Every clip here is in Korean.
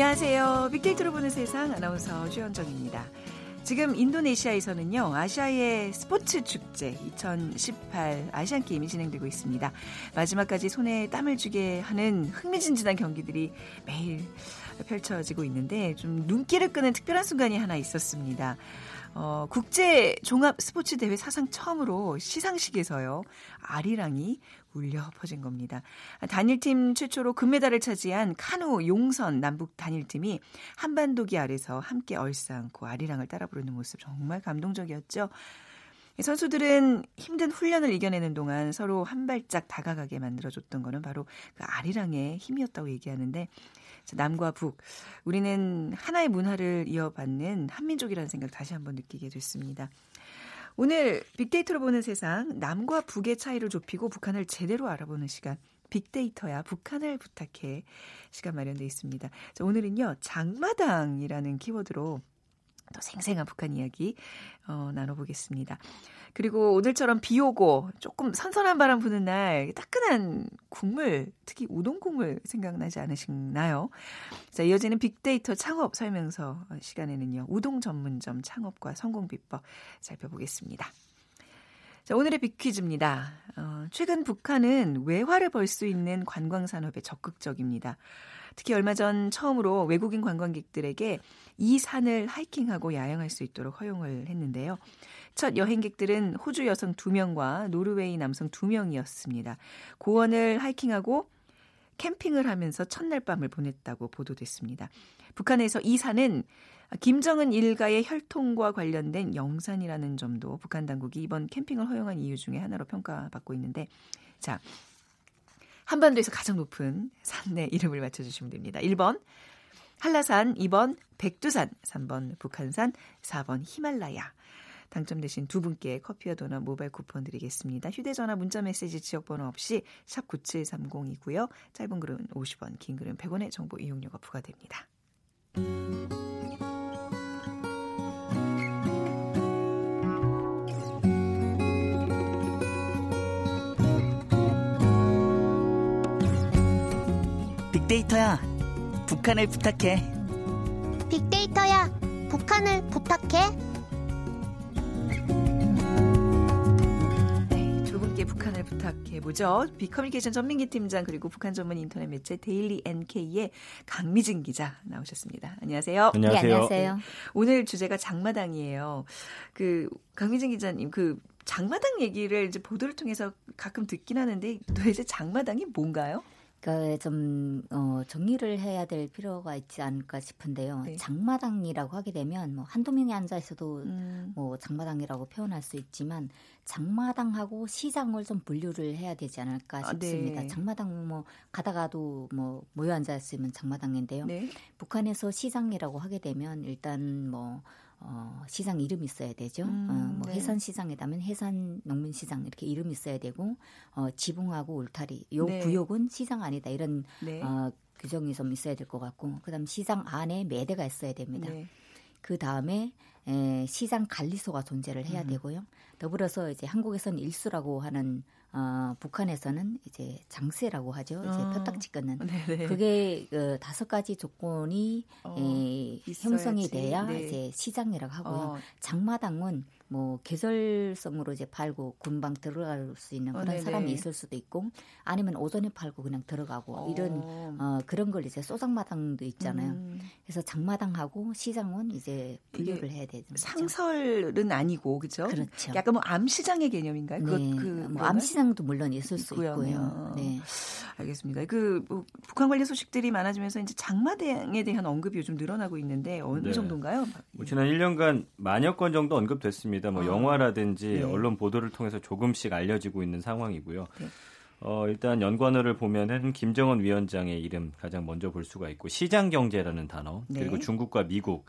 안녕하세요. 빅데이터로 보는 세상 아나운서 최현정입니다. 지금 인도네시아에서는요, 아시아의 스포츠 축제 2018 아시안 게임이 진행되고 있습니다. 마지막까지 손에 땀을 쥐게 하는 흥미진진한 경기들이 매일 펼쳐지고 있는데 좀 눈길을 끄는 특별한 순간이 하나 있었습니다. 어, 국제 종합 스포츠 대회 사상 처음으로 시상식에서요. 아리랑이 울려 퍼진 겁니다. 단일팀 최초로 금메달을 차지한 카누 용선 남북 단일팀이 한반도기 아래서 함께 얼싸안고 아리랑을 따라 부르는 모습 정말 감동적이었죠. 선수들은 힘든 훈련을 이겨내는 동안 서로 한 발짝 다가가게 만들어줬던 거는 바로 그 아리랑의 힘이었다고 얘기하는데 남과 북 우리는 하나의 문화를 이어받는 한민족이라는 생각 다시 한번 느끼게 됐습니다. 오늘 빅데이터로 보는 세상 남과 북의 차이를 좁히고 북한을 제대로 알아보는 시간 빅데이터야 북한을 부탁해 시간 마련돼 있습니다. 자, 오늘은요 장마당이라는 키워드로 또 생생한 북한 이야기 어, 나눠보겠습니다. 그리고 오늘처럼 비 오고 조금 선선한 바람 부는 날 따끈한 국물, 특히 우동 국물 생각나지 않으시나요? 자, 이어지는 빅데이터 창업 설명서 시간에는요. 우동 전문점 창업과 성공 비법 살펴보겠습니다. 자, 오늘의 빅퀴즈입니다. 어, 최근 북한은 외화를 벌 수 있는 관광 산업에 적극적입니다. 특히 얼마 전 처음으로 외국인 관광객들에게 이 산을 하이킹하고 야영할 수 있도록 허용을 했는데요. 첫 여행객들은 호주 여성 2명과 노르웨이 남성 2명이었습니다. 고원을 하이킹하고 캠핑을 하면서 첫날 밤을 보냈다고 보도됐습니다. 북한에서 이 산은 김정은 일가의 혈통과 관련된 영산이라는 점도 북한 당국이 이번 캠핑을 허용한 이유 중에 하나로 평가받고 있는데 자 한반도에서 가장 높은 산의 이름을 맞춰주시면 됩니다. 1번 한라산, 2번 백두산, 3번 북한산, 4번 히말라야. 당첨되신 두 분께 커피와 도넛 모바일 쿠폰 드리겠습니다. 휴대전화 문자메시지 지역번호 없이 샵 9730이고요. 짧은 글은 50원, 긴 글은 100원의 정보 이용료가 부과됩니다. 빅데이터야, 북한을 부탁해. 빅데이터야, 북한을 부탁해. 북한을 부탁해 보죠. 빅커뮤니케이션 전민기 팀장 그리고 북한 전문 인터넷 매체 데일리 NK의 강미진 기자 나오셨습니다. 안녕하세요. 안녕하세요. 네, 안녕하세요. 오늘 주제가 장마당이에요. 그 강미진 기자님 그 장마당 얘기를 이제 보도를 통해서 가끔 듣긴 하는데 도대체 장마당이 뭔가요? 그좀 어, 정리를 해야 될 필요가 있지 않을까 싶은데요. 네. 장마당이라고 하게 되면 뭐 한두 명이 앉아 있어도 음. 뭐 장마당이라고 표현할 수 있지만 장마당하고 시장을 좀 분류를 해야 되지 않을까 싶습니다. 아, 네. 장마당 뭐 가다가도 뭐 모여 앉아 있으면 장마당인데요. 네. 북한에서 시장이라고 하게 되면 일단 뭐 어, 시장 이름이 있어야 되죠. 음, 어, 뭐 네. 해산 시장에다면 해산 농민 시장 이렇게 이름이 있어야 되고 어, 지붕하고 울타리 요 네. 구역은 시장 아니다 이런 네. 어, 규정이 좀 있어야 될 것 같고 그다음 시장 안에 매대가 있어야 됩니다. 네. 그 다음에 에, 시장 관리소가 존재를 해야 음. 되고요. 더불어서 이제 한국에서는 일수라고 하는 어, 북한에서는 이제 장세라고 하죠. 이제 어. 표딱지 끊는. 네네. 그게 그 다섯 가지 조건이 어, 에, 형성이 돼야 네. 이제 시장이라고 하고요. 어. 장마당은 뭐 계절성으로 이제 팔고 금방 들어갈 수 있는 어, 그런 어, 사람이 있을 수도 있고 아니면 오전에 팔고 그냥 들어가고 어. 이런 어, 그런 걸 이제 소장마당도 있잖아요. 음. 그래서 장마당하고 시장은 이제 분류를 해야 되는 상설은 아니고 그죠? 그렇죠. 약간 뭐 암시장의 개념인가요? 네. 그, 뭐 암시장도 물론 있을 수 있고요. 네. 알겠습니다. 그 뭐 북한 관련 소식들이 많아지면서 이제 장마당에 대한 언급이 요즘 늘어나고 있는데 어느 네. 정도인가요? 뭐 지난 1년간 만여 건 정도 언급됐습니다. 뭐 아. 영화라든지 네. 언론 보도를 통해서 조금씩 알려지고 있는 상황이고요. 네. 어, 일단 연관어를 보면은 김정은 위원장의 이름 가장 먼저 볼 수가 있고 시장 경제라는 단어 네. 그리고 중국과 미국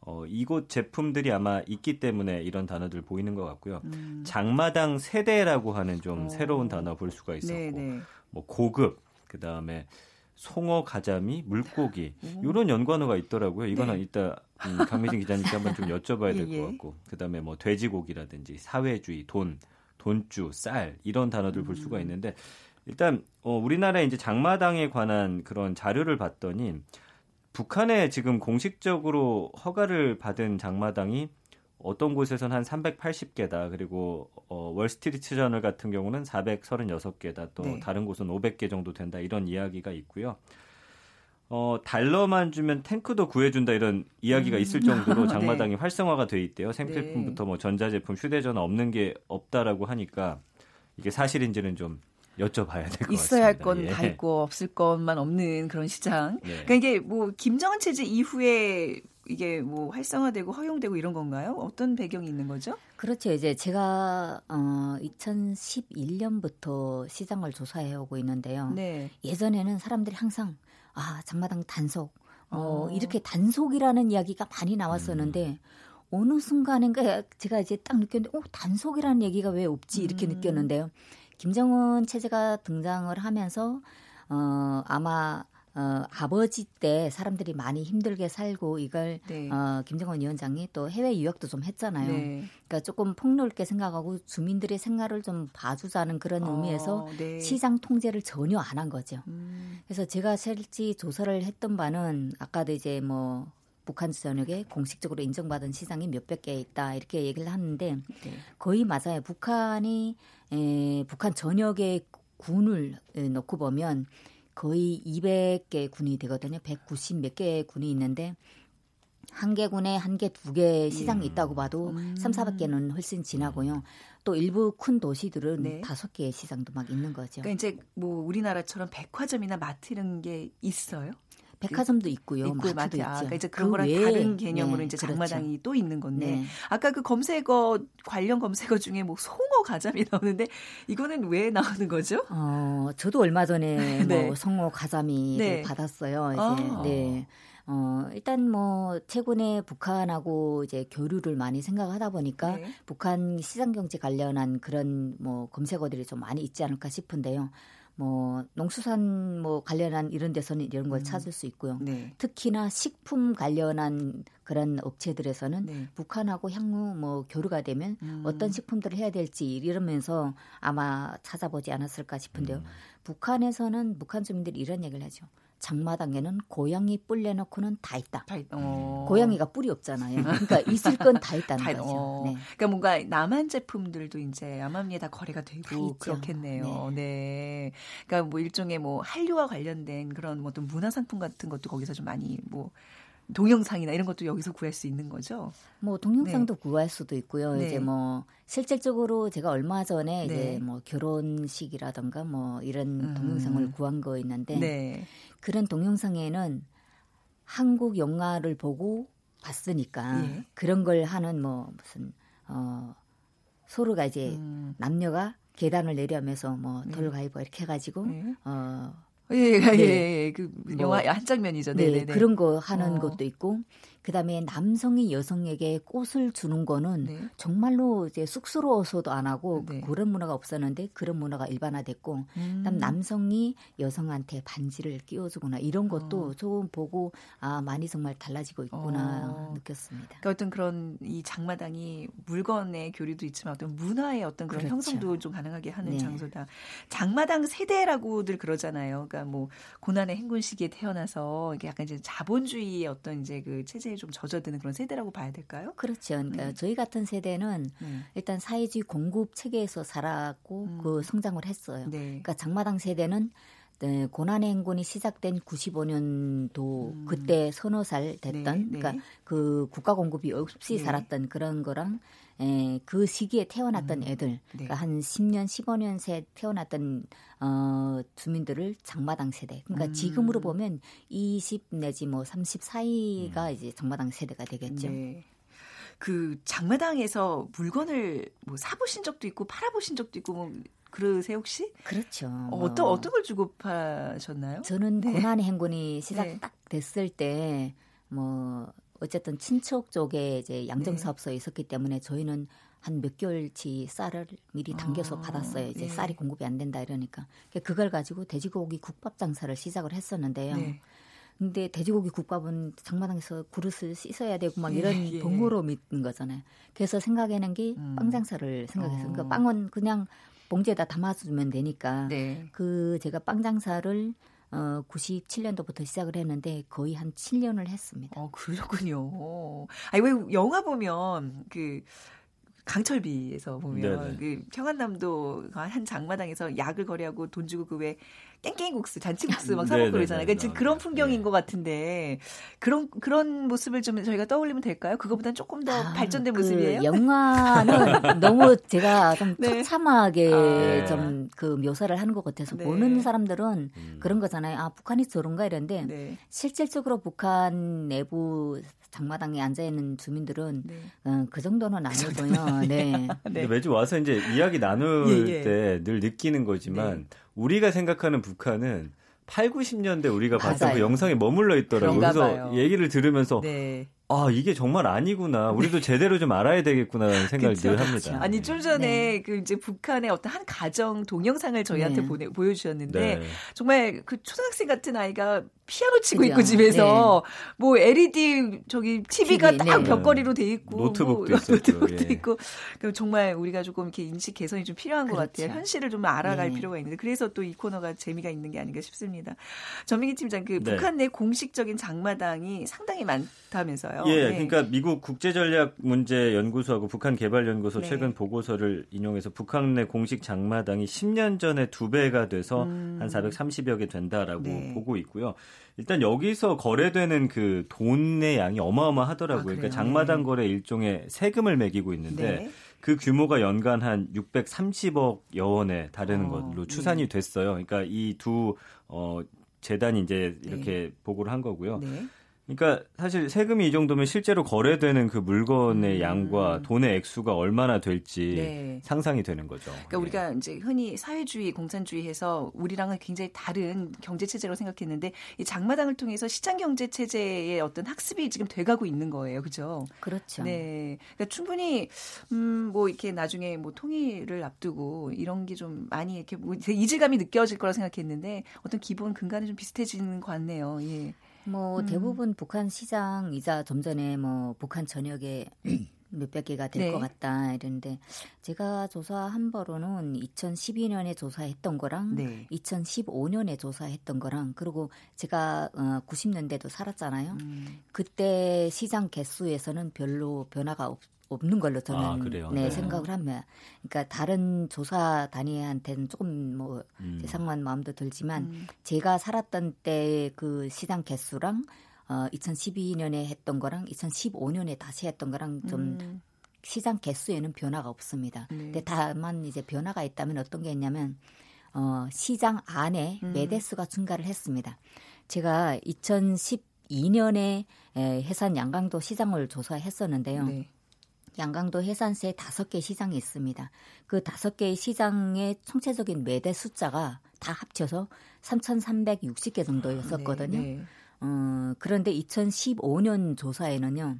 어, 이곳 제품들이 아마 있기 때문에 이런 단어들 보이는 것 같고요. 음. 장마당 세대라고 하는 좀 오. 새로운 단어 볼 수가 있었고, 네네. 네. 뭐 고급, 그 다음에 송어, 가자미, 물고기 이런 연관어가 있더라고요. 이거는 네. 이따 음, 강미진 기자님께 한번 좀 여쭤봐야 될것 예, 예. 같고 그다음에 뭐 돼지고기라든지 사회주의, 돈, 돈주, 쌀 이런 단어들 음. 볼 수가 음. 있는데 일단 어, 우리나라에 이제 장마당에 관한 그런 자료를 봤더니 북한에 지금 공식적으로 허가를 받은 장마당이 어떤 곳에서는 한 380개다. 그리고 어, 월스트리트 저널 같은 경우는 436개다. 또 네. 다른 곳은 500개 정도 된다. 이런 이야기가 있고요. 어, 달러만 주면 탱크도 구해준다 이런 이야기가 음. 있을 정도로 네. 장마당이 네. 활성화가 돼 있대요. 생필품부터 뭐 전자제품, 휴대전화 없는 게 없다라고 하니까 이게 사실인지는 좀 여쭤봐야 될 것 같습니다. 있어야 할 건다 예. 있고 없을 것만 없는 그런 시장. 네. 그러니까 이게 뭐 김정은 체제 이후에 이게 뭐 활성화되고 허용되고 이런 건가요? 어떤 배경이 있는 거죠? 그렇죠. 이제 제가 어 2011년부터 시장을 조사해 오고 있는데요. 네. 예전에는 사람들이 항상 아, 장마당 단속. 어, 어. 이렇게 단속이라는 이야기가 많이 나왔었는데 음. 어느 순간인가 제가 이제 딱 느꼈는데 어, 단속이라는 얘기가 왜 없지 이렇게 음. 느꼈는데요. 김정은 체제가 등장을 하면서 어 아마 어, 아버지 때 사람들이 많이 힘들게 살고 이걸 네. 어, 김정은 위원장이 또 해외 유학도 좀 했잖아요. 네. 그러니까 조금 폭넓게 생각하고 주민들의 생활을 좀 봐주자는 그런 어, 의미에서 네. 시장 통제를 전혀 안 한 거죠. 음. 그래서 제가 실지 조사를 했던 바는 아까도 이제 뭐 북한 전역에 공식적으로 인정받은 시장이 몇백 개 있다 이렇게 얘기를 하는데 네. 거의 맞아요. 북한이 에, 북한 전역에 군을 놓고 보면 거의 200개 군이 되거든요. 190 몇 개 군이 있는데 한 개 군에 한 개, 두 개 시장이 예. 있다고 봐도 음. 3, 400개는 훨씬 지나고요. 또 일부 큰 도시들은 네. 다섯 네. 개의 시장도 막 있는 거죠. 그러니까 이제 뭐 우리나라처럼 백화점이나 마트 이런 게 있어요? 백화점도 있고요. 있고 마트 아, 그러니까 이제 그런 그 거랑 외에, 다른 개념으로 네, 이제 그렇죠. 장마당이 그렇죠. 또 있는 건데 네. 아까 그 검색어 관련 검색어 중에 뭐 송어 가자미 나오는데 이거는 왜 나오는 거죠? 어, 저도 얼마 전에 네. 뭐 송어 가자미 네. 받았어요. 이제 아. 네. 어, 일단 뭐 최근에 북한하고 이제 교류를 많이 생각하다 보니까 네. 북한 시장 경제 관련한 그런 뭐 검색어들이 좀 많이 있지 않을까 싶은데요. 뭐 농수산 뭐 관련한 이런 데서는 이런 걸 음. 찾을 수 있고요. 네. 특히나 식품 관련한 그런 업체들에서는 네. 북한하고 향후 뭐 교류가 되면 음. 어떤 식품들을 해야 될지 이러면서 아마 찾아보지 않았을까 싶은데요. 음. 북한에서는 북한 주민들이 이런 얘기를 하죠. 장마당에는 고양이 뿔 내놓고는 다 있다. 다 있, 어. 고양이가 뿔이 없잖아요. 그러니까 있을 건 다 있다는 다, 거죠. 어. 네. 그러니까 뭔가 남한 제품들도 이제 암암리에 다 거래가 되고 그렇겠네요. 네. 네. 그러니까 뭐 일종의 뭐 한류와 관련된 그런 뭐 어떤 문화 상품 같은 것도 거기서 좀 많이 뭐 동영상이나 이런 것도 여기서 구할 수 있는 거죠? 뭐 동영상도 네. 구할 수도 있고요. 네. 이제 뭐 실질적으로 제가 얼마 전에 네. 이제 뭐 결혼식이라던가 뭐 이런 음. 동영상을 구한 거 있는데 네. 그런 동영상에는 한국 영화를 보고 봤으니까 예. 그런 걸 하는 뭐 무슨 어 서로가 이제 음. 남녀가 계단을 내려면서 뭐 네. 돌가위바 이렇게 해가지고 네. 어 예, 예, 네. 예, 예, 그 뭐, 영화 한 장면이죠. 네, 네, 네, 그런 거 하는 어. 것도 있고 그다음에 남성이 여성에게 꽃을 주는 거는 네. 정말로 이제 쑥스러워서도 안 하고 네. 그런 문화가 없었는데 그런 문화가 일반화됐고 음. 그다음 남성이 여성한테 반지를 끼워주거나 이런 것도 어. 좀 보고 아 많이 정말 달라지고 있구나 어. 느꼈습니다. 그러니까 어떤 그런 이 장마당이 물건의 교류도 있지만 어떤 문화의 어떤 그런 그렇죠. 형성도 좀 가능하게 하는 네. 장소다. 장마당 세대라고들 그러잖아요. 그러니까 뭐 고난의 행군 시기에 태어나서 이게 약간 이제 자본주의의 어떤 이제 그 체제에 좀 젖어드는 그런 세대라고 봐야 될까요? 그렇죠. 그러니까 네. 저희 같은 세대는 네. 일단 사회주의 공급 체계에서 살았고 음. 그 성장을 했어요. 네. 그러니까 장마당 세대는 네, 고난의 행군이 시작된 95년도 음. 그때 서너 살 됐던 네, 네. 그러니까 그 국가 공급이 없이 네. 살았던 그런 거랑 에, 그 시기에 태어났던 음. 애들 네. 그러니까 한 10년 15년 새 태어났던 어, 주민들을 장마당 세대. 그러니까 음. 지금으로 보면 20 내지 뭐 30 사이가 음. 이제 장마당 세대가 되겠죠. 네. 그 장마당에서 물건을 뭐 사보신 적도 있고 팔아보신 적도 있고 뭐 그러세요 혹시? 그렇죠. 어, 어떤 어떤 걸 주고 파셨나요? 저는 네. 고난의 행군이 시작 네. 딱 됐을 때 뭐 어쨌든 친척 쪽에 이제 양정 사업소에 네. 있었기 때문에 저희는 한 몇 개월치 쌀을 미리 당겨서 아, 받았어요. 이제 네. 쌀이 공급이 안 된다 이러니까 그걸 가지고 돼지고기 국밥 장사를 시작을 했었는데요. 네. 근데 돼지고기 국밥은 장마당에서 그릇을 씻어야 되고 막 이런 예, 예. 번거로움이 있는 거잖아요. 그래서 생각해낸 게빵 음. 장사를 생각했어요. 그러니까 어. 빵은 그냥 봉지에다 담아주면 되니까 네. 그 제가 빵 장사를 어, 97년도부터 시작을 했는데 거의 한 7년을 했습니다. 어, 그렇군요. 아니, 왜 영화 보면 그 강철비에서 보면 그 평안남도 한 장마당에서 약을 거래하고 돈 주고 그왜 깽깽국수, 잔치국수 막 사먹고 그러잖아요. 그러니까 지금 그런 풍경인 네. 것 같은데 그런 그런 모습을 좀 저희가 떠올리면 될까요? 그거보다는 조금 더 아, 발전된 그 모습이에요. 영화는 너무 제가 좀 네. 처참하게 아, 좀그 묘사를 하는 것 같아서 네. 보는 사람들은 음. 그런 거잖아요. 아 북한이 저런가 이런데 네. 실질적으로 북한 내부 장마당에 앉아 있는 주민들은 네. 어, 그 정도는 그 아니고요. 네. 네. 매주 와서 이제 이야기 나눌 예, 예. 때늘 느끼는 거지만 네. 우리가 생각하는 북한은 8, 90년대 우리가 봤던 그 영상에 머물러 있더라고요. 그래서 봐요. 얘기를 들으면서 네. 아 이게 정말 아니구나. 우리도 제대로 좀 알아야 되겠구나라는 생각을 늘 합니다. 아니 좀 전에 네. 그 이제 북한의 어떤 한 가정 동영상을 저희한테 네. 보내 보여주셨는데 네. 정말 그 초등학생 같은 아이가 피아노 치고 그죠? 있고 집에서 네. 뭐 LED 저기 TV가 TV, 딱 네. 벽걸이로 돼 있고 노트북도 뭐, 노트북도 예. 있고 그 정말 우리가 조금 이렇게 인식 개선이 좀 필요한 그렇죠. 것 같아요. 현실을 좀 알아갈 네. 필요가 있는데 그래서 또 이 코너가 재미가 있는 게 아닌가 싶습니다. 전민기 팀장 그 네. 북한 내 공식적인 장마당이 상당히 많다면서요. 예, 네. 그러니까 미국 국제전략 문제 연구소하고 북한 개발 연구소 네. 최근 보고서를 인용해서 북한 내 공식 장마당이 10년 전에 두 배가 돼서 음. 한 430여 개 된다라고 보고 있고요. 일단 여기서 거래되는 그 돈의 양이 어마어마하더라고요. 아, 그러니까 장마당 거래 일종의 세금을 매기고 있는데 네. 그 규모가 연간 한 630억 여 원에 다르는 어, 걸로 추산이 네. 됐어요. 그러니까 이 두 어, 재단이 이제 이렇게 네. 보고를 한 거고요. 네. 그러니까 사실 세금이 이 정도면 실제로 거래되는 그 물건의 음. 양과 돈의 액수가 얼마나 될지 네. 상상이 되는 거죠. 그러니까 네. 우리가 이제 흔히 사회주의, 공산주의해서 우리랑은 굉장히 다른 경제 체제로 생각했는데 이 장마당을 통해서 시장 경제 체제의 어떤 학습이 지금 돼가고 있는 거예요, 그죠? 그렇죠. 네, 그러니까 충분히 음뭐 이렇게 나중에 뭐 통일을 앞두고 이런 게 좀 많이 이렇게 뭐 이질감이 느껴질 거라 생각했는데 어떤 기본 근간이 좀 비슷해지는 것 같네요. 예. 뭐 음. 대부분 북한 시장이자 좀 전에 뭐 북한 전역에 몇백 개가 될것 네. 같다 이랬는데 제가 조사한 바로는 2012년에 조사했던 거랑 네. 2015년에 조사했던 거랑 그리고 제가 어 90년대도 살았잖아요. 음. 그때 시장 개수에서는 별로 변화가 없, 없는 걸로 저는 아, 네, 네, 생각을 합니다. 그러니까 다른 조사 단위한테는 조금 뭐 음. 세상만 마음도 들지만 음. 제가 살았던 때 그 시장 개수랑 어 2012년에 했던 거랑 2015년에 다시 했던 거랑 좀 음. 시장 개수에는 변화가 없습니다. 네. 근데 다만 이제 변화가 있다면 어떤 게 있냐면 어 시장 안에 음. 매대수가 증가를 했습니다. 제가 2012년에 에, 해산 양강도 시장을 조사했었는데요. 네. 양강도 해산세 다섯 개 시장이 있습니다. 그 다섯 개의 시장의 총체적인 매대 숫자가 다 합쳐서 3,360개 정도였었거든요. 네, 네. 어, 그런데 2015년 조사에는요.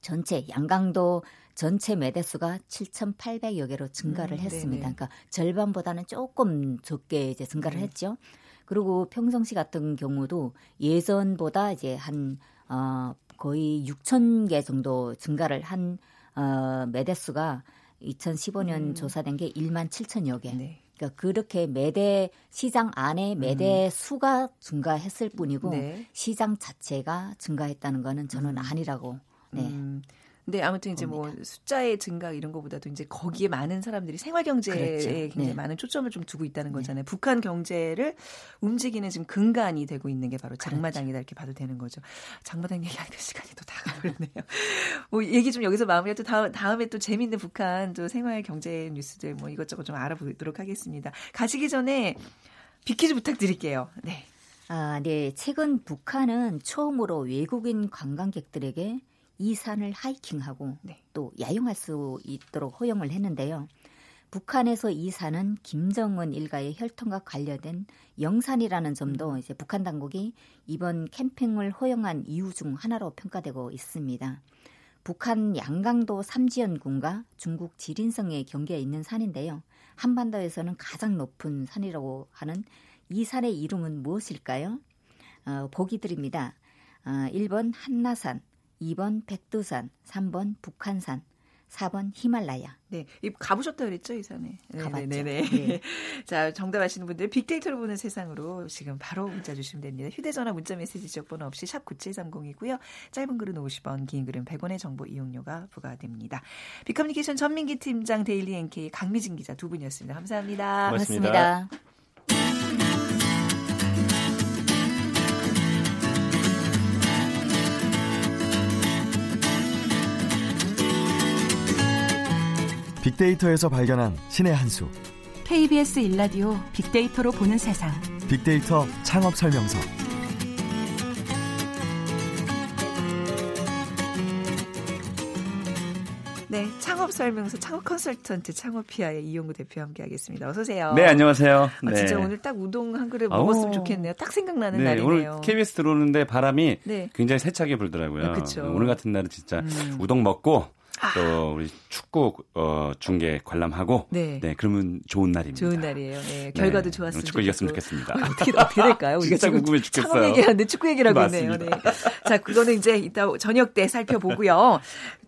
전체 양강도 전체 매대수가 7,800여 개로 증가를 음, 했습니다. 네네. 그러니까 절반보다는 조금 적게 이제 증가를 네. 했죠. 그리고 평성시 같은 경우도 예전보다 이제 한 어, 거의 6천 개 정도 증가를 한 어, 매대수가 2015년 음. 조사된 게 1만 7천여 개. 네. 그러니까 그렇게 매대 시장 안에 매대 음. 수가 증가했을 뿐이고 네. 시장 자체가 증가했다는 거는 저는 음. 아니라고. 네. 음. 근데 아무튼 이제 뭐 숫자의 증가 이런 것보다도 이제 거기에 많은 사람들이 생활 경제에 그렇죠. 굉장히 네. 많은 초점을 좀 두고 있다는 네. 거잖아요. 네. 북한 경제를 움직이는 지금 근간이 되고 있는 게 바로 그렇죠. 장마당이다. 이렇게 봐도 되는 거죠. 장마당 얘기하니까 시간이 또 다가버렸네요. 뭐 얘기 좀 여기서 마무리해 또 다음, 다음에 또 재밌는 북한 또 생활 경제 뉴스들 뭐 이것저것 좀 알아보도록 하겠습니다. 가시기 전에 비키즈 부탁드릴게요. 네. 아, 네. 최근 북한은 처음으로 외국인 관광객들에게 이 산을 하이킹하고 네. 또 야영할 수 있도록 허용을 했는데요. 북한에서 이 산은 김정은 일가의 혈통과 관련된 영산이라는 점도 음. 이제 북한 당국이 이번 캠핑을 허용한 이유 중 하나로 평가되고 있습니다. 북한 양강도 삼지연군과 중국 지린성의 경계에 있는 산인데요. 한반도에서는 가장 높은 산이라고 하는 이 산의 이름은 무엇일까요? 어, 보기 드립니다. 어, 1번 한나산, 2번 백두산, 3번 북한산, 4번 히말라야. 네. 가보셨다 그랬죠, 이산에. 가봤죠. 네네. 네. 자, 정답 아시는 분들 빅데이터로 보는 세상으로 지금 바로 문자 주시면 됩니다. 휴대전화 문자 메시지 지역번호 없이 샵 9730이고요. 짧은 글은 50원, 긴 글은 100원의 정보 이용료가 부과됩니다. 빅커뮤니케이션 전민기 팀장 데일리 NK 강미진 기자 두 분이었습니다. 감사합니다. 고맙습니다. 고맙습니다. 빅데이터에서 발견한 신의 한 수. KBS 일라디오 빅데이터로 보는 세상. 빅데이터 창업 설명서. 네, 창업 설명서 창업 컨설턴트 창업피아의 이용구 대표 함께 하겠습니다. 어서 오세요. 네, 안녕하세요. 아, 네. 진짜 오늘 딱 우동 한 그릇 먹었으면 좋겠네요. 딱 생각나는 네, 날이네요. 오늘 KBS 들어오는데 바람이 네. 굉장히 세차게 불더라고요. 아, 그쵸. 오늘 같은 날은 진짜 음. 우동 먹고 아. 또 우리 축구 어, 중계 관람하고 네. 그러면 좋은 날입니다. 좋은 날이에요. 네, 결과도 네, 좋았으면 축구 이겼으면. 좋겠습니다. 어떻게 어떻게 될까요? 우리가 지금 궁금해 죽겠어요. 창업 얘기하는데 축구 얘기를 하고 있네요. 네. 맞습니다. 자, 그거는 이제 이따 저녁 때 살펴보고요.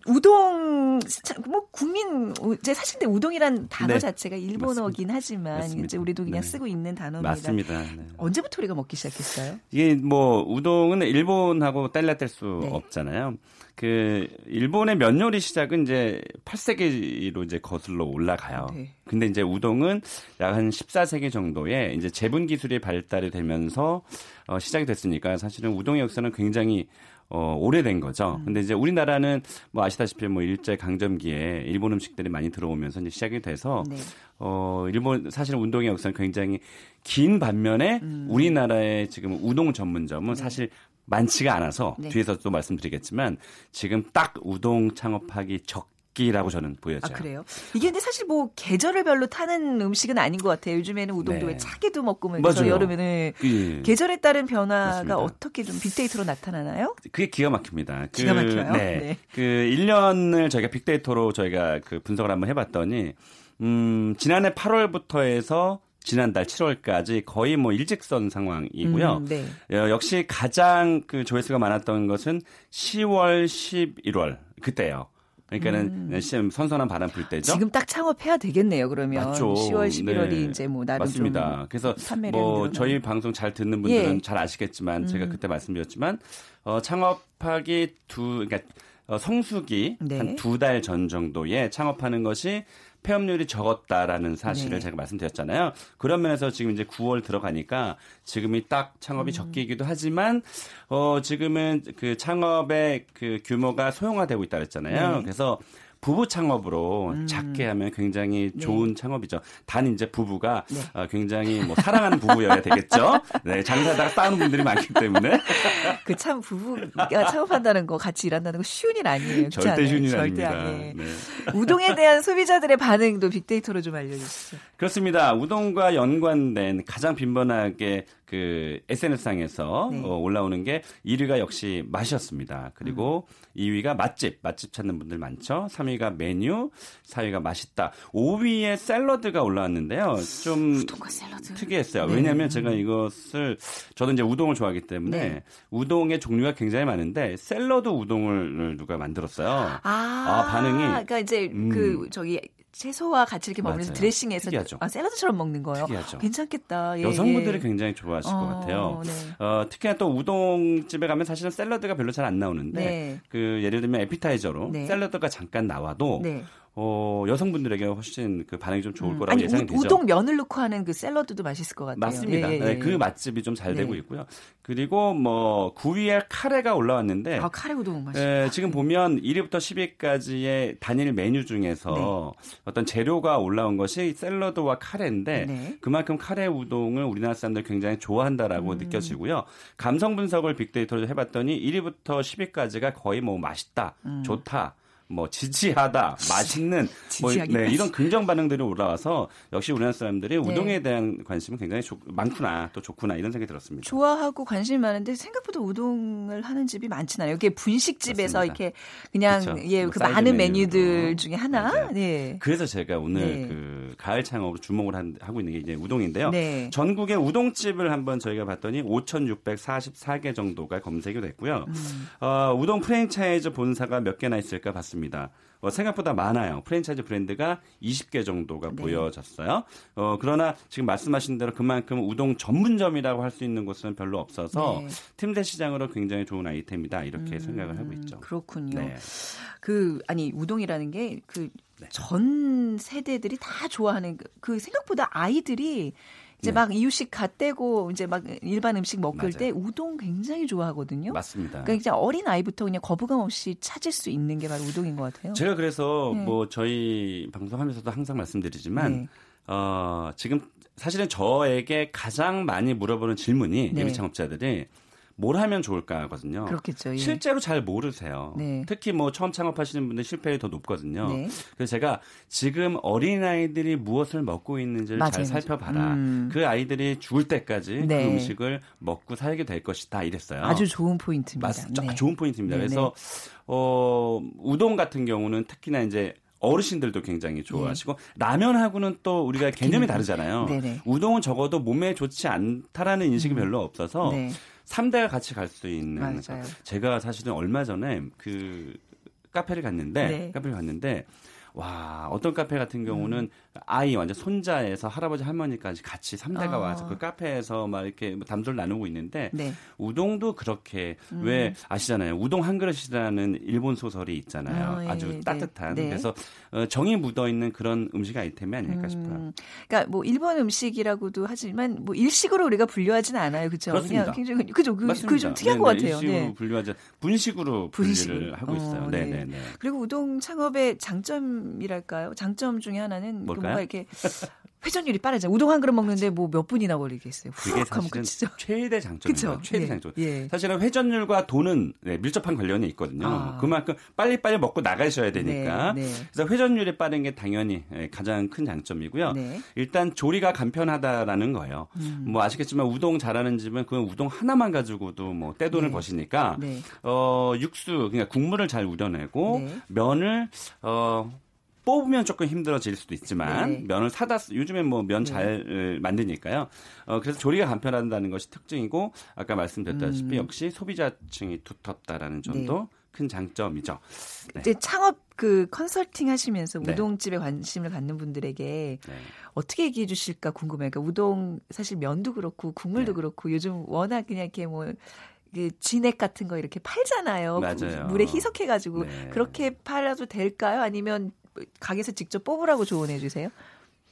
우동 뭐 국민 이제 사실 근데 우동이란 단어 네. 자체가 일본어긴 하지만 맞습니다. 이제 우리도 그냥 네. 쓰고 있는 단어입니다. 맞습니다. 네. 언제부터 우리가 먹기 시작했어요? 이게 뭐 우동은 일본하고 딸려뗄 수 네. 없잖아요. 그 일본의 면 요리 시작은 이제 8세기로 이제 거슬러 올라가요. 네. 근데 이제 우동은 약 한 14세기 정도에 이제 제분 기술이 발달이 되면서 어, 시작이 됐으니까 사실은 우동의 역사는 굉장히 어, 오래된 거죠. 음. 근데 이제 우리나라는 뭐 아시다시피 뭐 일제 강점기에 일본 음식들이 많이 들어오면서 이제 시작이 돼서 네. 어, 일본 사실 운동의 역사는 굉장히 긴 반면에 음. 우리나라의 지금 우동 전문점은 사실 많지가 않아서 네. 뒤에서 또 말씀드리겠지만 지금 딱 우동 창업하기 적기라고 저는 아 보여져요. 그래요? 이게 근데 사실 뭐 계절을 별로 타는 음식은 아닌 것 같아요. 요즘에는 우동도 네. 왜 차게도 먹고 뭐 그래서. 여름에는 예. 계절에 따른 변화가 맞습니다. 어떻게 좀 빅데이터로 나타나나요? 그게 기가 막힙니다. 기가 막혀요? 네. 네. 그 1년을 저희가 빅데이터로 저희가 그 분석을 한번 해봤더니, 음, 지난해 8월부터 해서 지난달 7월까지 거의 뭐 일직선 상황이고요. 음, 네. 어, 역시 가장 그 조회수가 많았던 것은 10월, 11월 그때요. 그러니까는 시- 선선한 바람 불 때죠. 음. 지금 딱 창업해야 되겠네요. 그러면 맞죠. 10월, 11월이 네. 이제 뭐 나름 맞습니다. 좀 그래서 뭐. 저희 방송 잘 듣는 분들은 예. 잘 아시겠지만 제가 음. 그때 말씀드렸지만 어, 창업하기 두 그러니까 어, 성수기 네. 한두 달 전 정도에 창업하는 것이 폐업률이 적었다라는 사실을 네. 제가 말씀드렸잖아요. 그런 면에서 지금 이제 9월 들어가니까 지금이 딱 음. 창업이 적기이기도 하지만 어 지금은 그 창업의 그 규모가 소형화되고 있다 그랬잖아요. 네. 그래서 부부 창업으로 작게 하면 굉장히 네. 좋은 창업이죠. 단 이제 부부가 네. 어, 굉장히 뭐 사랑하는 부부여야 되겠죠. 네, 장사다가 싸우는 분들이 많기 때문에 그 참 부부가 창업한다는 거 같이 일한다는 거 쉬운 일 아니에요. 절대? 쉬운 일 절대 아닙니다. 네. 우동에 대한 소비자들의 반응도 빅데이터로 좀 알려주시죠. 그렇습니다. 우동과 연관된 가장 빈번하게 그 SNS상에서 네. 어, 올라오는 게 1위가 역시 맛이었습니다. 그리고 음. 2위가 맛집, 맛집 찾는 분들 많죠. 3위가 메뉴, 4위가 맛있다. 5위에 샐러드가 올라왔는데요. 좀 우동과 샐러드. 특이했어요. 네. 왜냐하면 제가 이것을 저도 이제 우동을 좋아하기 때문에 네. 우동의 종류가 굉장히 많은데 샐러드 우동을 누가 만들었어요. 아, 아, 반응이. 그러니까 이제 음. 그 저기 채소와 같이 이렇게 먹으면서 맞아요. 드레싱해서 특이하죠. 아, 샐러드처럼 먹는 거예요. 특이하죠. 괜찮겠다. 예, 여성분들이 예. 굉장히 좋아하실 것 어, 같아요. 네. 어, 특히나 또 우동집에 가면 사실은 샐러드가 별로 잘 안 나오는데 네. 그 예를 들면 에피타이저로 네. 샐러드가 잠깐 나와도 네. 어, 여성분들에게 훨씬 그 반응이 좀 좋을 음. 거라고 아니 예상이 우, 되죠. 우동 면을 넣고 하는 그 샐러드도 맛있을 것 같아요. 맞습니다. 예, 예, 네, 예. 그 맛집이 좀잘 네. 되고 있고요. 그리고 뭐 9위에 카레가 올라왔는데 아 카레 우동 맛있. 에, 지금 보면 1위부터 10위까지의 단일 메뉴 중에서 어떤 재료가 올라온 것이 샐러드와 카레인데 네. 그만큼 카레 우동을 우리나라 사람들 이 굉장히 좋아한다라고 음. 느껴지고요. 감성 분석을 빅데이터로 해봤더니 1위부터 10위까지가 거의 뭐 맛있다, 음. 좋다. 뭐 지지하다, 맛있는 뭐. 네, 이런 긍정 반응들이 올라와서 역시 우리나라 사람들이 우동에 대한 관심은 굉장히 좋- 많구나, 또 좋구나 이런 생각이 들었습니다. 좋아하고 관심이 많은데 생각보다 우동을 하는 집이 많진 않아요. 이게 분식집에서 맞습니다. 이렇게 그냥 그쵸. 예, 뭐그 많은 메뉴로. 메뉴 들 중에 하나. 맞아요. 네. 그래서 제가 오늘 네. 그 가을 창업으로 주목을 한- 하고 있는 게 이제 우동인데요. 네. 전국의 우동집을 한번 저희가 봤더니 5,644개 정도가 검색이 됐고요. 음. 어, 우동 프랜차이즈 본사가 몇 개나 있을까 봤습니다. 많습니다. 어, 생각보다 많아요. 프랜차이즈 브랜드가 20개 정도가 네. 보여졌어요. 어, 그러나 지금 말씀하신 대로 그만큼 우동 전문점이라고 할 수 있는 곳은 별로 없어서 네. 틈새 시장으로 굉장히 좋은 아이템이다 이렇게 음, 생각을 하고 있죠. 그렇군요. 네. 그 아니 우동이라는 게 그전 네. 세대들이 다 좋아하는 그, 그 생각보다 아이들이 이제 네. 막 이유식 갓대고 이제 막 일반 음식 먹을 맞아요. 때 우동 굉장히 좋아하거든요. 맞습니다. 그러니까 이제 어린 아이부터 그냥 거부감 없이 찾을 수 있는 게 바로 우동인 것 같아요. 제가 그래서 네. 뭐 저희 방송하면서도 항상 말씀드리지만 네. 어, 지금 사실은 저에게 가장 많이 물어보는 질문이 네. 예비 창업자들이 뭘 하면 좋을까거든요. 그렇겠죠. 예. 실제로 잘 모르세요. 네. 특히 뭐 처음 창업하시는 분들 실패율이 더 높거든요. 네. 그래서 제가 지금 어린 아이들이 무엇을 먹고 있는지를 맞아요. 잘 살펴봐라. 음. 그 아이들이 죽을 때까지 그 네. 그 음식을 먹고 살게 될 것이다. 이랬어요. 아주 좋은 포인트입니다. 맞, 네. 좋은 포인트입니다. 네, 그래서 네. 어, 우동 같은 경우는 특히나 이제 어르신들도 굉장히 좋아하시고 네. 라면하고는 또 우리가 개념이 다르잖아요. 네네. 우동은 적어도 몸에 좋지 않다라는 인식이 음. 별로 없어서 네. 3대가 같이 갈 수 있는. 맞아요. 제가 사실은 얼마 전에 그 카페를 갔는데 네. 카페를 갔는데 와 어떤 카페 같은 경우는 음. 아이 완전 손자에서 할아버지 할머니까지 같이 3대가 어. 와서 그 카페에서 막 이렇게 뭐 담소를 나누고 있는데 네. 우동도 그렇게 음. 왜 아시잖아요. 우동 한 그릇이라는 일본 소설이 있잖아요. 어, 예, 아주 네. 따뜻한. 네. 그래서 어, 정이 묻어 있는 그런 음식 아이템이 아닐까 음. 싶어요. 그러니까 뭐 일본 음식이라고도 하지만 뭐 일식으로 우리가 분류하지는 않아요. 그렇죠? 그렇습니다. 굉장히 그죠? 그, 그좀 특이한 네네, 것 같아요. 일식으로 네. 분류하지 분식으로 분식. 분류를 하고 있어요. 어, 네. 네. 그리고 우동 창업의 장점 이랄까요? 장점 중에 하나는 그 뭔가 이렇게 회전율이 빠르죠. 우동 한 그릇 먹는데 뭐 몇 분이나 걸리겠어요. 그게 사실은 최대 장점이죠. 최대 예. 장점. 예. 사실은 회전율과 돈은 네, 밀접한 관련이 있거든요. 아. 그만큼 빨리빨리 먹고 나가셔야 되니까. 네, 네. 그래서 회전율이 빠른 게 당연히 예, 가장 큰 장점이고요. 네. 일단 조리가 간편하다라는 거예요. 음. 뭐 아시겠지만 우동 잘하는 집은 그 우동 하나만 가지고도 뭐 떼돈을 네. 버시니까 네. 어 육수 그러니까 국물을 잘 우려내고 면을 어 뽑으면 조금 힘들어질 수도 있지만 네 면을 사다 요즘엔 뭐 면잘 네. 만드니까요. 어, 그래서 조리가 간편하다는 것이 특징이고 아까 말씀드렸다시피 음. 역시 소비자층이 두텁다라는 점도 네. 큰 장점이죠. 네. 이제 창업 그 컨설팅 하시면서 네. 우동집에 관심을 갖는 분들에게 네. 어떻게 얘기해 주실까 궁금해요. 그러니까 우동 사실 면도 그렇고 국물도 네. 그렇고 요즘 워낙 그냥 이렇게 뭐그 진액 같은 거 이렇게 팔잖아요. 맞아요. 물에 희석해가지고 네. 그렇게 팔아도 될까요? 아니면 가게에서 직접 뽑으라고 조언해 주세요?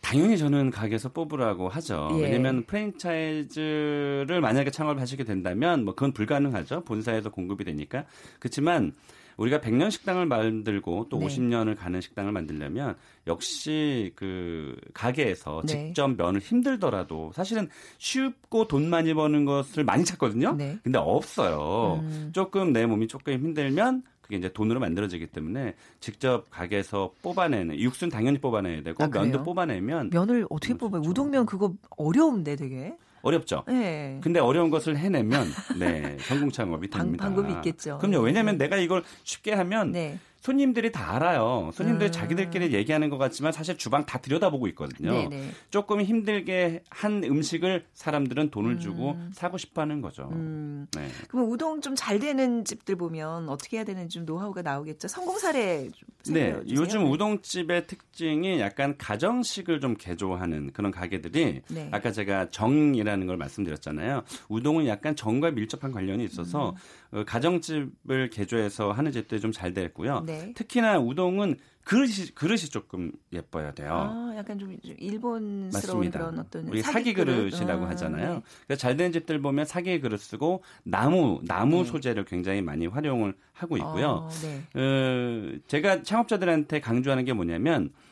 당연히 저는 가게에서 뽑으라고 하죠. 예. 왜냐하면 프랜차이즈를 만약에 창업을 하시게 된다면 뭐 그건 불가능하죠. 본사에서 공급이 되니까. 그렇지만 우리가 100년 식당을 만들고 또 네. 50년을 가는 식당을 만들려면 역시 그 가게에서 네. 직접 면을 힘들더라도 사실은 쉽고 돈 많이 버는 것을 많이 찾거든요. 네. 근데 없어요. 음. 조금 내 몸이 조금 힘들면 그게 이제 돈으로 만들어지기 때문에 직접 가게에서 뽑아내는 육수는 당연히 뽑아내야 되고 아, 면도 뽑아내면 면을 어떻게 뽑아요? 우동면 그거 어려운데 되게 어렵죠. 네. 근데 어려운 것을 해내면 네 성공 창업이 됩니다. 방, 법이 있겠죠. 그럼요. 왜냐하면 네. 내가 이걸 쉽게 하면 네. 손님들이 다 알아요. 손님들 음. 자기들끼리 얘기하는 것 같지만 사실 주방 다 들여다보고 있거든요. 네네. 조금 힘들게 한 음식을 사람들은 돈을 주고 음. 사고 싶어하는 거죠. 음. 네. 그럼 우동 좀 잘 되는 집들 보면 어떻게 해야 되는지 좀 노하우가 나오겠죠. 성공 사례 좀 네, 요즘 네. 우동집의 특징이 약간 가정식을 좀 개조하는 그런 가게들이 네. 아까 제가 정이라는 걸 말씀드렸잖아요. 우동은 약간 정과 밀접한 관련이 있어서 음. 어, 가정집을 개조해서 하는 집들이 좀 잘 됐고요. 네. 특히나 우동은 그릇이 그릇이 조금 예뻐야 돼요. 아, 약간 좀 일본스러운 맞습니다. 그런 어떤 우리 사기, 그릇? 이라고 아, 하잖아요. 네. 그러니까 잘된 집들 보면 사기 그릇 쓰고 나무 나무 네. 소재를 굉장히 많이 활용을 하고 있고요. 아, 네. 어, 제가 창업자들한테 강조하는 게 뭐냐면 어,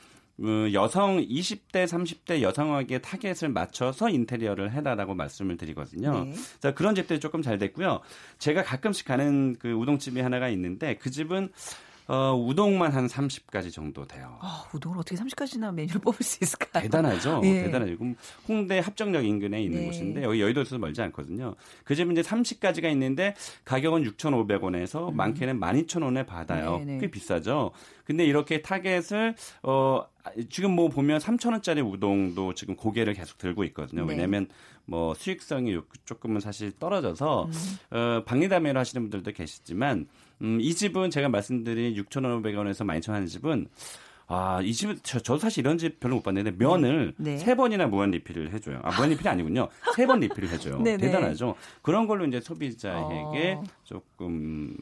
여성 20대, 30대 여성에게 타겟을 맞춰서 인테리어를 해라라고 말씀을 드리거든요. 네. 자, 그런 집들이 조금 잘 됐고요. 제가 가끔씩 가는 그 우동집이 하나가 있는데 그 집은 어, 우동만 한 30가지 정도 돼요. 아, 우동을 어떻게 30가지나 메뉴를 뽑을 수 있을까요? 대단하죠. 예. 대단하죠. 홍대 합정역 인근에 있는 네. 곳인데 여기 여의도에서 멀지 않거든요. 그 집은 이제 30가지가 있는데 가격은 6,500원에서 음. 많게는 12,000원에 받아요. 네네. 네. 꽤 비싸죠. 근데 이렇게 타겟을 어 지금 뭐 보면 3,000원짜리 우동도 지금 고개를 계속 들고 있거든요. 네. 왜냐하면 뭐 수익성이 조금은 사실 떨어져서 음. 어 박리다매를 하시는 분들도 계시지만 음, 이 집은 제가 말씀드린 6,500원에서 12,000원 하는 집은 아, 이 집은 저, 저 사실 이런 집 별로 못 봤는데 면을 네. 세 번이나 무한 리필을 해줘요. 아, 무한 리필이 아니군요. 세 번 리필을 해줘요. 네, 네. 대단하죠. 그런 걸로 이제 소비자에게 어. 조금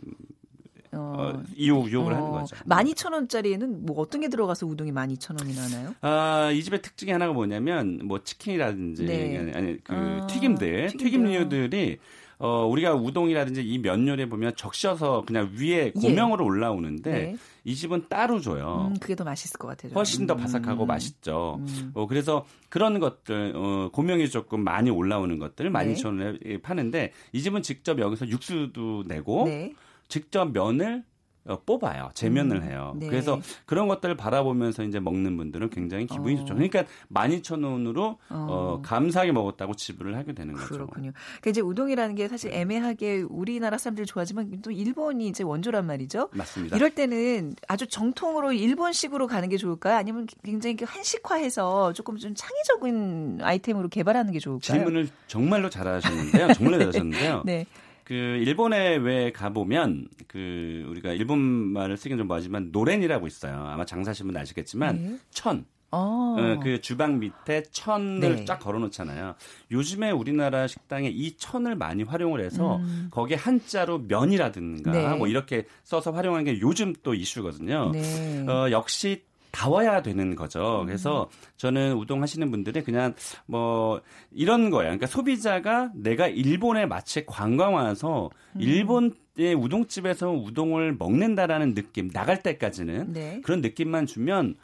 어, 어, 이유, 유혹을 어, 하는 거죠. 12,000원짜리에는 뭐 어떤 게 들어가서 우동이 12,000원이 나나요? 아, 이 집의 특징이 하나가 뭐냐면 뭐 치킨이라든지 네. 아니, 아니 그 아, 튀김들, 튀김류들이 어, 우리가 우동이라든지 이 면 요리에 보면 적셔서 그냥 위에 예. 고명으로 예. 올라오는데 네. 이 집은 따로 줘요. 음, 그게 더 맛있을 것 같아요. 훨씬 더 바삭하고 음. 맛있죠. 음. 어, 그래서 그런 것들 어, 고명이 조금 많이 올라오는 것들 12,000원에 네. 파는데 이 집은 직접 여기서 육수도 내고 네. 직접 면을 어, 뽑아요. 재면을 음, 해요. 네. 그래서 그런 것들을 바라보면서 이제 먹는 분들은 굉장히 기분이 어. 좋죠. 그러니까 12,000원으로 어. 어, 감사하게 먹었다고 지불을 하게 되는 거죠. 그렇군요. 그러니까 이제 우동이라는 게 사실 애매하게 우리나라 사람들이 좋아하지만 또 일본이 이제 원조란 말이죠. 맞습니다. 이럴 때는 아주 정통으로 일본식으로 가는 게 좋을까요? 아니면 굉장히 한식화해서 조금 좀 창의적인 아이템으로 개발하는 게 좋을까요? 질문을 정말로 잘하셨는데요. 정말 잘하셨는데요. 네. 그 일본에 왜 가보면 그 우리가 일본 말을 쓰긴 좀 뭐하지만 노렌이라고 있어요. 아마 장사하시는 분 아시겠지만 네. 천. 어. 어, 그 주방 밑에 천을 네. 쫙 걸어놓잖아요. 요즘에 우리나라 식당에 이 천을 많이 활용을 해서 음. 거기에 한자로 면이라든가 네. 뭐 이렇게 써서 활용하는 게 요즘 또 이슈거든요. 네. 어, 역시 다워야 되는 거죠. 그래서 저는 우동 하시는 분들이 그냥 뭐 이런 거예요. 그러니까 소비자가 내가 일본에 마치 관광 와서 음. 일본의 우동집에서 우동을 먹는다라는 느낌 나갈 때까지는 네. 그런 느낌만 주면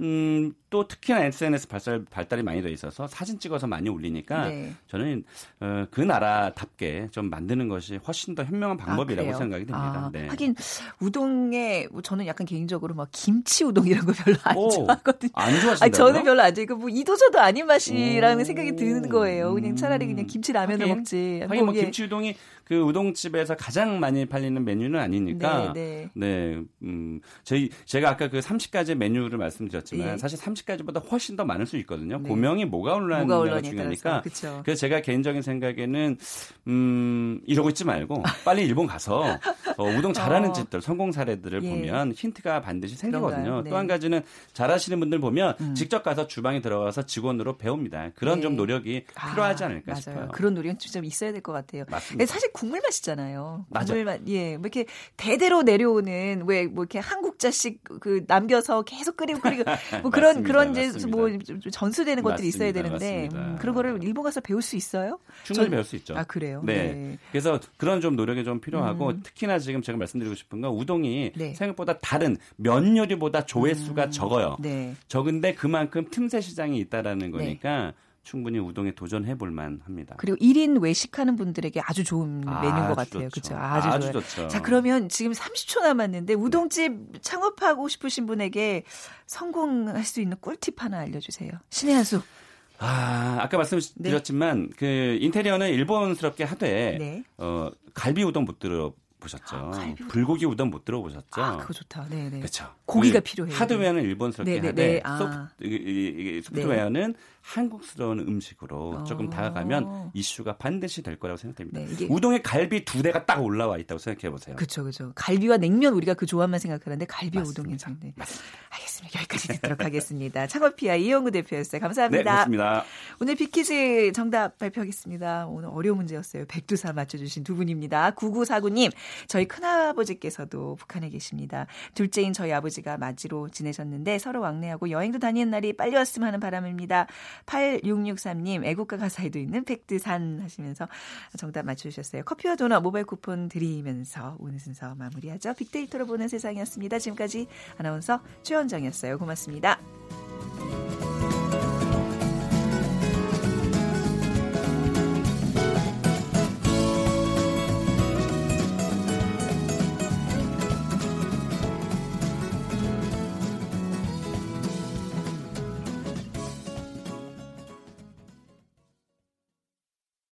음, 또 특히나 SNS 발달, 발달이 많이 돼 있어서 사진 찍어서 많이 올리니까 네. 저는 어, 그 나라답게 좀 만드는 것이 훨씬 더 현명한 방법이라고 아, 생각이 됩니다. 아, 네. 하긴 우동에 뭐 저는 약간 개인적으로 막 김치 우동 이런 거 별로 안 오, 좋아하거든요. 안 좋아하신다고요? 저는 별로 안 좋아해요. 뭐 이도저도 아닌 맛이라는 오, 생각이 드는 거예요. 그냥 차라리 그냥 김치 라면을 하긴, 먹지. 하긴 뭐, 뭐 김치 우동이 그 우동집에서 가장 많이 팔리는 메뉴는 아니니까. 네, 네. 네 음, 저희 제가 아까 그 30가지 메뉴를 말씀드렸 지만 네. 사실 30가지보다 훨씬 더 많을 수 있거든요. 네. 고명이 뭐가 올라가느냐가 중요하니까. 그래서 제가 개인적인 생각에는 음, 이러고 있지 말고 빨리 일본 가서 어, 우동 잘하는 어. 집들 성공 사례들을 예. 보면 힌트가 반드시 생기거든요. 네. 또한 가지는 잘하시는 분들 보면 음. 직접 가서 주방에 들어가서 직원으로 배웁니다. 그런 좀 네. 노력이 아, 필요하지 않을까 맞아요. 싶어요. 그런 노력이 좀 있어야 될 것 같아요. 맞습니다. 사실 국물 맛이잖아요. 국물 맛, 예, 뭐 이렇게 대대로 내려오는 왜 뭐 이렇게 한국자식 그 남겨서 계속 끓이고 끓이고 뭐 그런 그런 이제 뭐 전수되는 것들이 있어야 되는데 음, 그런 거를 일본 가서 배울 수 있어요? 충분히 전, 배울 수 있죠. 아 그래요? 네. 네. 그래서 그런 좀 노력이 좀 필요하고 음. 특히나 지금 제가 말씀드리고 싶은 건 우동이 네. 생각보다 다른 면 요리보다 조회수가 음. 적어요. 네. 적은데 그만큼 틈새 시장이 있다라는 거니까. 네. 충분히 우동에 도전해 볼 만합니다. 그리고 1인 외식하는 분들에게 아주 좋은 메뉴인 것 같아요. 그렇죠. 아주, 아주 좋죠. 자, 그러면 지금 30초 남았는데 우동집 창업하고 싶으신 분에게 성공할 수 있는 꿀팁 하나 알려 주세요. 신의 한 수. 아, 아까 말씀드렸지만 네. 그 인테리어는 일본스럽게 하되 네. 어, 갈비 우동 못 들어 보셨죠. 아, 불고기 우동 못 들어보셨죠? 아, 그거 좋다. 네, 네. 그렇죠. 고기가 필요해요. 하드웨어는 일본스럽게 네네, 하되 네. 아. 소프트, 이, 이, 소프트웨어는 네. 한국스러운 음식으로 조금 어. 다가가면 이슈가 반드시 될 거라고 생각됩니다. 네, 우동에 갈비 두 대가 딱 올라와 있다고 생각해 보세요. 그렇죠, 그렇죠. 갈비와 냉면 우리가 그 조합만 생각하는데 갈비 우동이 상대. 맞습니다. 알겠습니다. 듣도록 하겠습니다. 창업피아 이영구 대표였어요. 감사합니다. 네, 고맙습니다. 오늘 빅퀴즈 정답 발표하겠습니다. 오늘 어려운 문제였어요. 백두산 맞춰주신 두 분입니다. 9949님, 저희 큰아버지께서도 북한에 계십니다. 둘째인 저희 아버지가 맏이로 지내셨는데 서로 왕래하고 여행도 다니는 날이 빨리 왔으면 하는 바람입니다. 8663님 애국가 가사에도 있는 백두산 하시면서 정답 맞춰주셨어요. 커피와 도넛 모바일 쿠폰 드리면서 오늘 순서 마무리하죠. 빅데이터로 보는 세상이었습니다. 지금까지 아나운서 최원정이었어요. 고맙습니다.